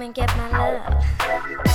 Come and get my love.